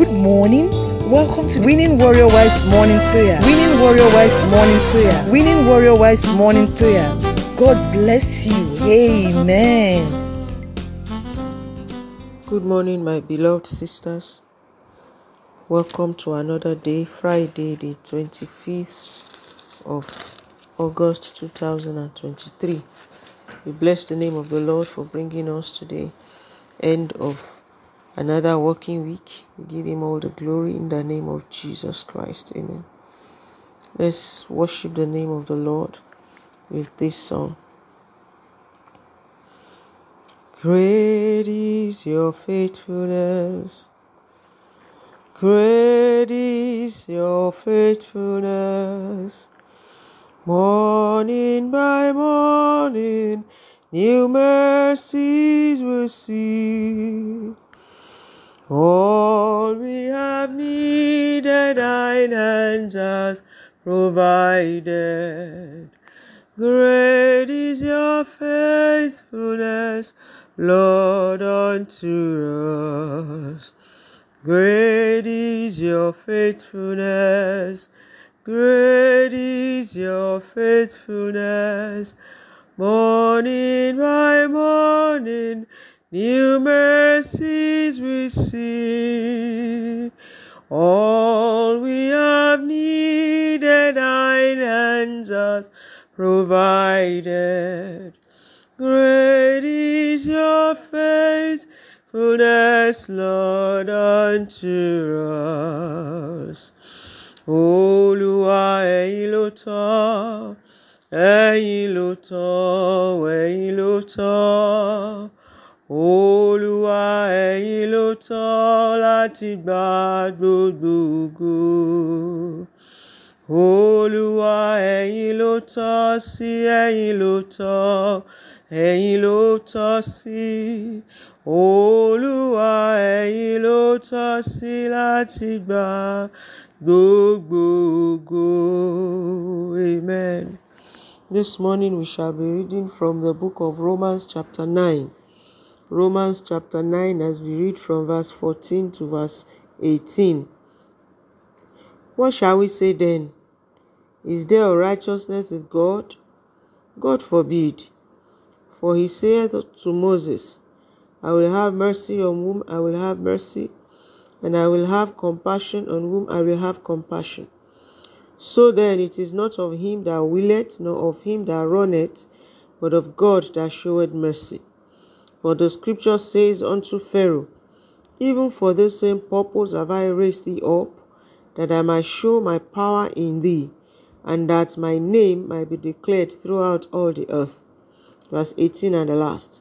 Good morning. Welcome to Winning Warrior Wives Morning Prayer. Winning Warrior Wives Morning Prayer. Winning Warrior Wives Morning Prayer. God bless you. Amen. Good morning, my beloved sisters. Welcome to another day, Friday, the 25th of August 2023. We bless the name of the Lord for bringing us to the end of another working week. We give Him all the glory in the name of Jesus Christ. Amen. Let's worship the name of the Lord with this song. Great is your faithfulness. Great is your faithfulness. Morning by morning, new mercies we see. Thine hands hath provided. Great is your faithfulness, Lord, unto us. Great is your faithfulness. Great is your faithfulness. Morning by morning, new mercies we see. All thine hands hath provided. Great is your faithfulness, Lord, unto us. Olúwa ẹ̀yin ló tọ́, ẹ̀yin ló tọ́, ẹ̀yin ló tọ́. Olúwa ẹ̀yin ló tọ́ láti gba. Olúwa ẹ̀yin ló tọ́ sí, ẹ̀yin ló tọ́, ẹ̀yin ló tọ́ sí. Olúwa ẹ̀yin ló tọ́ sí láti gba gbogbo. Amen. This morning we shall be reading from the book of Romans chapter 9. Romans chapter 9 as we read from verse 14 to verse 18. What shall we say then? Is there a righteousness with God? God forbid. For he saith to Moses, I will have mercy on whom I will have mercy, and I will have compassion on whom I will have compassion. So then it is not of him that willeth, nor of him that runneth, but of God that showeth mercy. For the scripture says unto Pharaoh, Even for this same purpose have I raised thee up, that I might show my power in thee, and that my name might be declared throughout all the earth. Verse 18 and the last.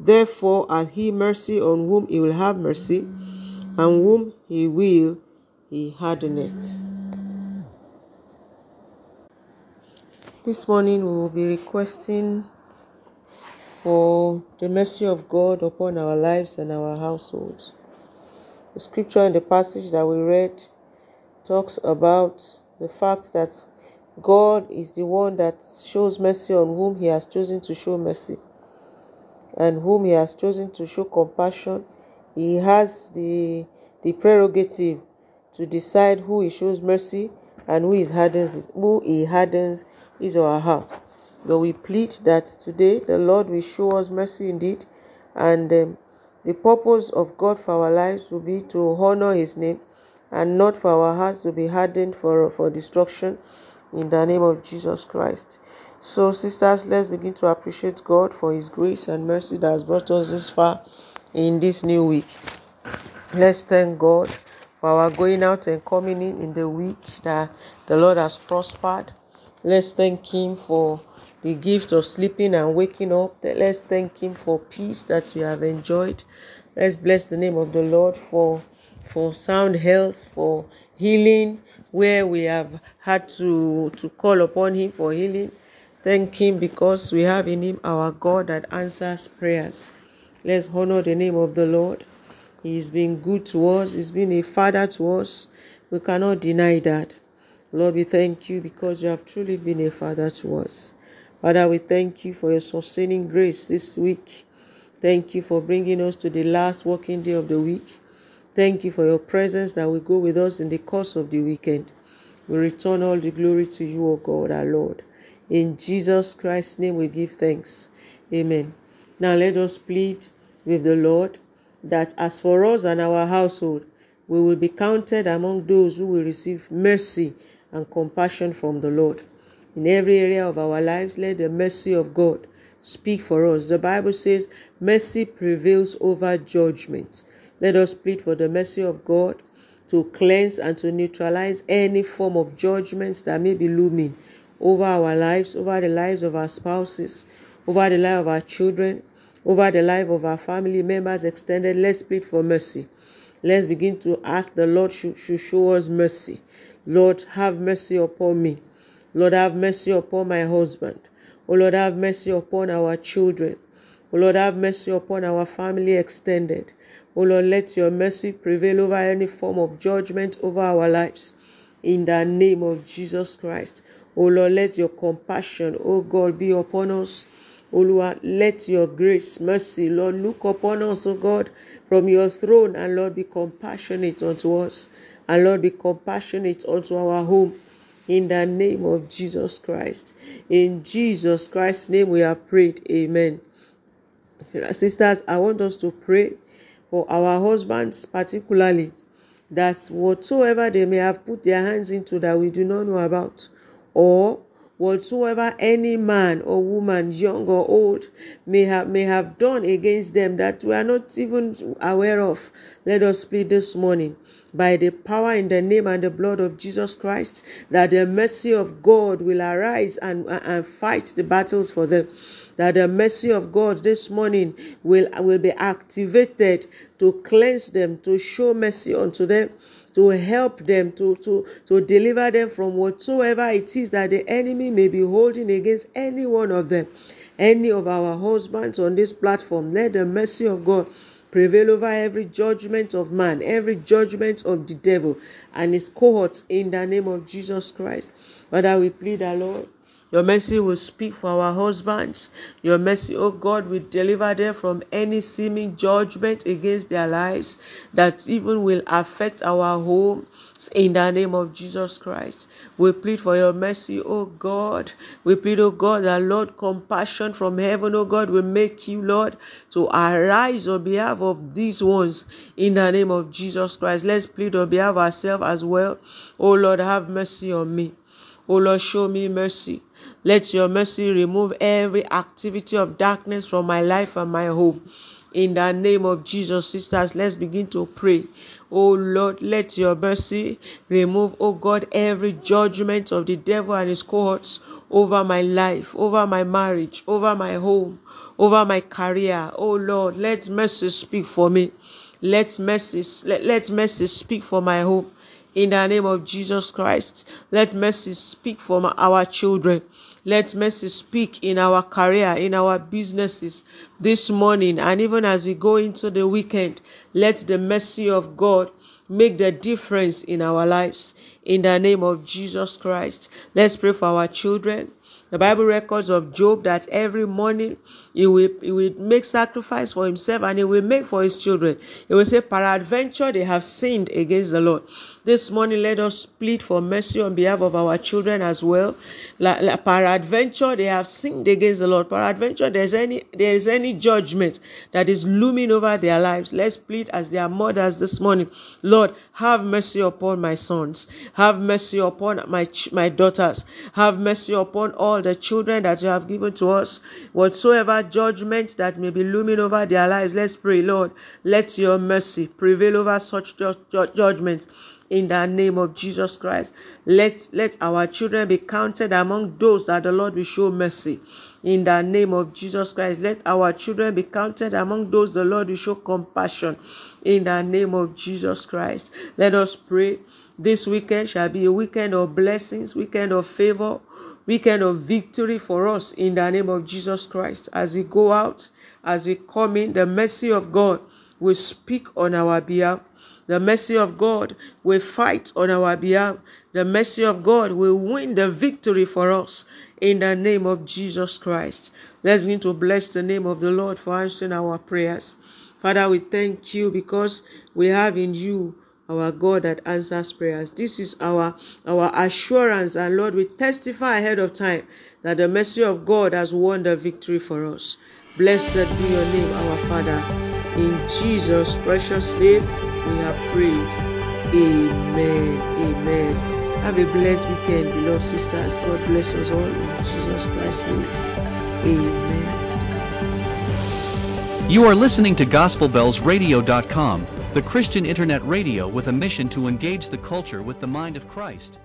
Therefore hath he mercy on whom he will have mercy, and whom he will he hardeneth. This morning we will be requesting for the mercy of God upon our lives and our households. The scripture in the passage that we read talks about the fact that God is the one that shows mercy on whom He has chosen to show mercy, and whom He has chosen to show compassion. He has the, the prerogative to decide who He shows mercy and who He hardens, who He hardens his or her heart. But we plead that today the Lord will show us mercy indeed, and um, the purpose of God for our lives will be to honor His name and not for our hearts to be hardened for, for destruction in the name of Jesus Christ. So, sisters, let's begin to appreciate God for His grace and mercy that has brought us this far in this new week. Let's thank God for our going out and coming in in the week that the Lord has prospered. Let's thank Him for the gift of sleeping and waking up. Let's thank Him for peace that we have enjoyed. Let's bless the name of the Lord for for sound health, for healing, where we have had to to call upon Him for healing. Thank Him because we have in Him our God that answers prayers. Let's honor the name of the Lord. He's been good to us. He's been a father to us. We cannot deny that. Lord, we thank you because you have truly been a father to us. Father, we thank you for your sustaining grace this week. Thank you for bringing us to the last working day of the week. Thank you for your presence that will go with us in the course of the weekend. We return all the glory to you, O God, our Lord. In Jesus Christ's name we give thanks. Amen. Now let us plead with the Lord that as for us and our household, we will be counted among those who will receive mercy and compassion from the Lord. In every area of our lives, let the mercy of God speak for us. The Bible says, Mercy prevails over judgment. Let us plead for the mercy of God to cleanse and to neutralize any form of judgments that may be looming over our lives, over the lives of our spouses, over the life of our children, over the life of our family members extended. Let's plead for mercy. Let's begin to ask the Lord to show us mercy. Lord, have mercy upon me. Lord, have mercy upon my husband. O Lord, have mercy upon our children. O Lord, have mercy upon our family extended. O Lord, let your mercy prevail over any form of judgment over our lives. In the name of Jesus Christ. O Lord, let your compassion, O God, be upon us. O Lord, let your grace, mercy, Lord, look upon us, O God, from your throne, and Lord, be compassionate unto us. And Lord, be compassionate unto our home. In the name of Jesus Christ. In Jesus Christ's name we have prayed. Amen. Sisters, I want us to pray for our husbands, particularly, that whatsoever they may have put their hands into that we do not know about, or whatsoever any man or woman, young or old, may have may have done against them that we are not even aware of. Let us plead this morning by the power in the name and the blood of Jesus Christ that the mercy of God will arise and, and fight the battles for them that the mercy of God this morning will, will be activated to cleanse them, to show mercy unto them, to help them, to, to, to deliver them from whatsoever it is that the enemy may be holding against any one of them, any of our husbands on this platform. Let the mercy of God prevail over every judgment of man, every judgment of the devil and his cohorts in the name of Jesus Christ. Father, we plead, our Lord your mercy will speak for our husbands. Your mercy, oh God, will deliver them from any seeming judgment against their lives that even will affect our homes in the name of Jesus Christ. We plead for your mercy, oh God. We plead, oh God, that Lord, compassion from heaven, oh God, will make you, Lord, to arise on behalf of these ones in the name of Jesus Christ. Let's plead on behalf of ourselves as well. Oh Lord, have mercy on me. Oh Lord, show me mercy. Let your mercy remove every activity of darkness from my life and my home. In the name of Jesus, sisters, let's begin to pray. Oh Lord, let your mercy remove, oh God, every judgment of the devil and his cohorts over my life, over my marriage, over my home, over my career. Oh Lord, let mercy speak for me. Let mercy, let, let mercy speak for my home in the name of Jesus Christ. Let mercy speak for our children. Let mercy speak in our career, in our businesses this morning, and even as we go into the weekend. Let the mercy of God make the difference in our lives. In the name of Jesus Christ. Let's pray for our children. The Bible records of Job that every morning he will, he will make sacrifice for himself and he will make for his children. He will say, Peradventure they have sinned against the Lord. This morning, let us plead for mercy on behalf of our children as well. Peradventure they have sinned against the Lord. Peradventure there's any there is any judgment that is looming over their lives. Let's plead as their mothers this morning. Lord, have mercy upon my sons. Have mercy upon my my daughters. Have mercy upon all the children that you have given to us. Whatsoever judgment that may be looming over their lives, let's pray, Lord, let your mercy prevail over such judgments in the name of Jesus Christ. Let, let our children be counted among those that the Lord will show mercy. In the name of Jesus Christ, let our children be counted among those the Lord will show compassion. In the name of Jesus Christ, let us pray. This weekend shall be a weekend of blessings, weekend of favor, weekend of victory for us in the name of Jesus Christ. As we go out, as we come in, the mercy of God will speak on our behalf the mercy of God will fight on our behalf. The mercy of God will win the victory for us in the name of Jesus Christ. Let's begin to bless the name of the Lord for answering our prayers. Father, we thank you because we have in you our God that answers prayers. This is our our assurance, and Lord, we testify ahead of time that the mercy of God has won the victory for us. Blessed be your name, our Father. In Jesus' precious name, we have prayed. Amen. Amen. Have a blessed weekend, beloved sisters. God bless us all in Jesus Christ's name. Amen. You are listening to GospelBellsRadio.com, the Christian internet radio with a mission to engage the culture with the mind of Christ.